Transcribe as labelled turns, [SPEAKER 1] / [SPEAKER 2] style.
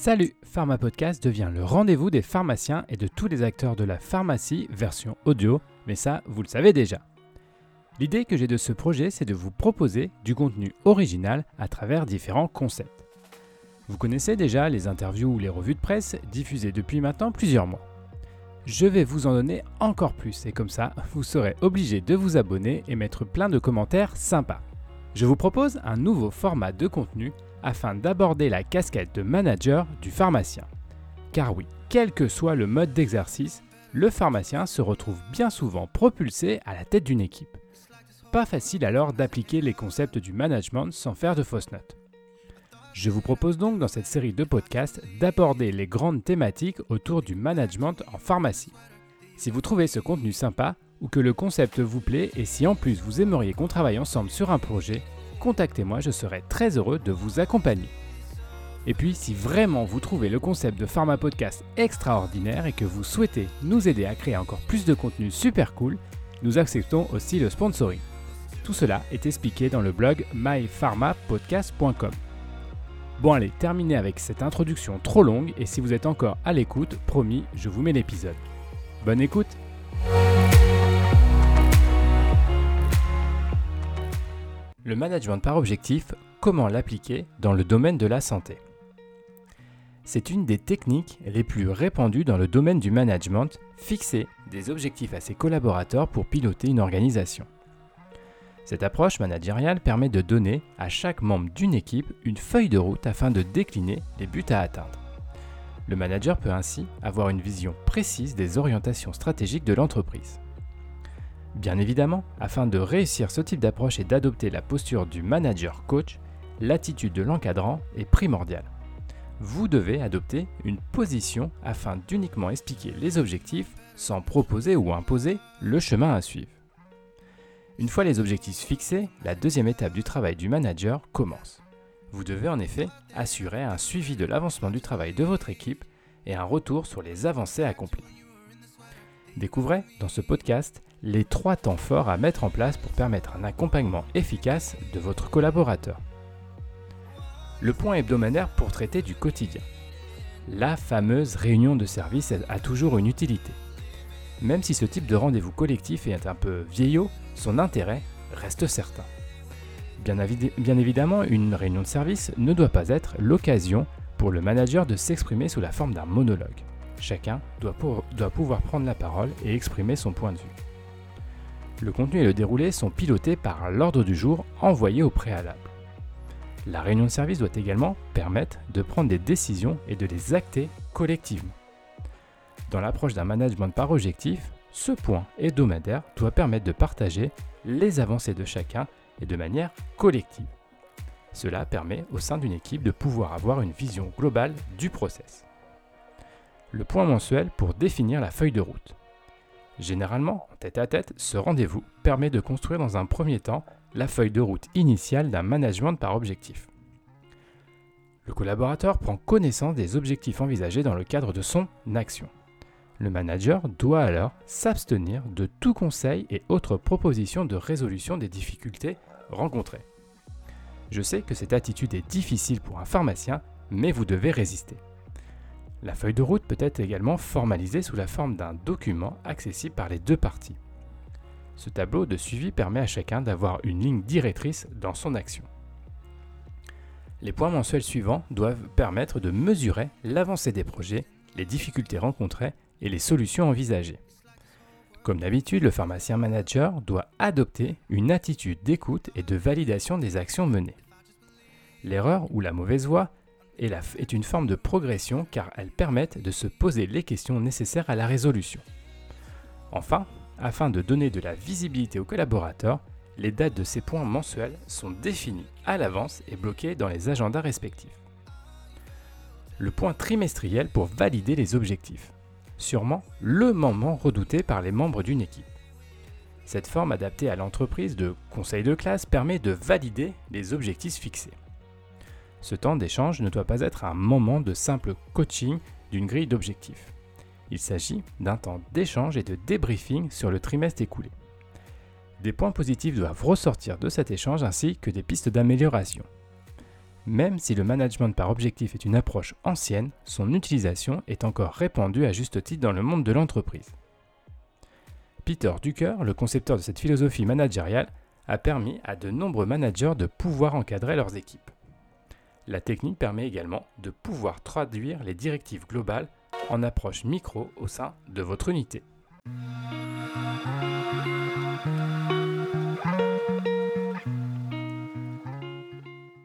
[SPEAKER 1] Salut, Pharma Podcast devient le rendez-vous des pharmaciens et de tous les acteurs de la pharmacie version audio, mais ça, vous le savez déjà. L'idée que j'ai de ce projet, c'est de vous proposer du contenu original à travers différents concepts. Vous connaissez déjà les interviews ou les revues de presse diffusées depuis maintenant plusieurs mois. Je vais vous en donner encore plus et comme ça, vous serez obligé de vous abonner et mettre plein de commentaires sympas. Je vous propose un nouveau format de contenu afin d'aborder la casquette de manager du pharmacien. Car oui, quel que soit le mode d'exercice, le pharmacien se retrouve bien souvent propulsé à la tête d'une équipe. Pas facile alors d'appliquer les concepts du management sans faire de fausses notes. Je vous propose donc dans cette série de podcasts d'aborder les grandes thématiques autour du management en pharmacie. Si vous trouvez ce contenu sympa ou que le concept vous plaît et si en plus vous aimeriez qu'on travaille ensemble sur un projet, contactez-moi, je serai très heureux de vous accompagner. Et puis, si vraiment vous trouvez le concept de Pharma Podcast extraordinaire et que vous souhaitez nous aider à créer encore plus de contenu super cool, nous acceptons aussi le sponsoring. Tout cela est expliqué dans le blog mypharmapodcast.com. Bon allez, terminez avec cette introduction trop longue et si vous êtes encore à l'écoute, promis, je vous mets l'épisode. Bonne écoute Le management par objectif, comment l'appliquer dans le domaine de la santé C'est une des techniques les plus répandues dans le domaine du management, fixer des objectifs à ses collaborateurs pour piloter une organisation. Cette approche managériale permet de donner à chaque membre d'une équipe une feuille de route afin de décliner les buts à atteindre. Le manager peut ainsi avoir une vision précise des orientations stratégiques de l'entreprise. Bien évidemment, afin de réussir ce type d'approche et d'adopter la posture du manager coach, l'attitude de l'encadrant est primordiale. Vous devez adopter une position afin d'uniquement expliquer les objectifs sans proposer ou imposer le chemin à suivre. Une fois les objectifs fixés, la deuxième étape du travail du manager commence. Vous devez en effet assurer un suivi de l'avancement du travail de votre équipe et un retour sur les avancées accomplies. Découvrez dans ce podcast les trois temps forts à mettre en place pour permettre un accompagnement efficace de votre collaborateur. Le point hebdomadaire pour traiter du quotidien. La fameuse réunion de service a toujours une utilité. Même si ce type de rendez-vous collectif est un peu vieillot, son intérêt reste certain. Bien, évidemment, une réunion de service ne doit pas être l'occasion pour le manager de s'exprimer sous la forme d'un monologue. Chacun doit, pouvoir prendre la parole et exprimer son point de vue. Le contenu et le déroulé sont pilotés par l'ordre du jour envoyé au préalable. La réunion de service doit également permettre de prendre des décisions et de les acter collectivement. Dans l'approche d'un management par objectif, ce point hebdomadaire doit permettre de partager les avancées de chacun et de manière collective. Cela permet au sein d'une équipe de pouvoir avoir une vision globale du process. Le point mensuel pour définir la feuille de route. Généralement, en tête à tête, ce rendez-vous permet de construire dans un premier temps la feuille de route initiale d'un management par objectif. Le collaborateur prend connaissance des objectifs envisagés dans le cadre de son action. Le manager doit alors s'abstenir de tout conseil et autres propositions de résolution des difficultés rencontrées. Je sais que cette attitude est difficile pour un pharmacien, mais vous devez résister. La feuille de route peut être également formalisée sous la forme d'un document accessible par les deux parties. Ce tableau de suivi permet à chacun d'avoir une ligne directrice dans son action. Les points mensuels suivants doivent permettre de mesurer l'avancée des projets, les difficultés rencontrées et les solutions envisagées. Comme d'habitude, le pharmacien manager doit adopter une attitude d'écoute et de validation des actions menées. L'erreur ou la mauvaise voie est une forme de progression car elles permettent de se poser les questions nécessaires à la résolution. Enfin, afin de donner de la visibilité aux collaborateurs, les dates de ces points mensuels sont définies à l'avance et bloquées dans les agendas respectifs. Le point trimestriel pour valider les objectifs. Sûrement le moment redouté par les membres d'une équipe. Cette forme adaptée à l'entreprise de conseil de classe permet de valider les objectifs fixés. Ce temps d'échange ne doit pas être un moment de simple coaching d'une grille d'objectifs. Il s'agit d'un temps d'échange et de débriefing sur le trimestre écoulé. Des points positifs doivent ressortir de cet échange ainsi que des pistes d'amélioration. Même si le management par objectif est une approche ancienne, son utilisation est encore répandue à juste titre dans le monde de l'entreprise. Peter Ducker, le concepteur de cette philosophie managériale, a permis à de nombreux managers de pouvoir encadrer leurs équipes. La technique permet également de pouvoir traduire les directives globales en approche micro au sein de votre unité.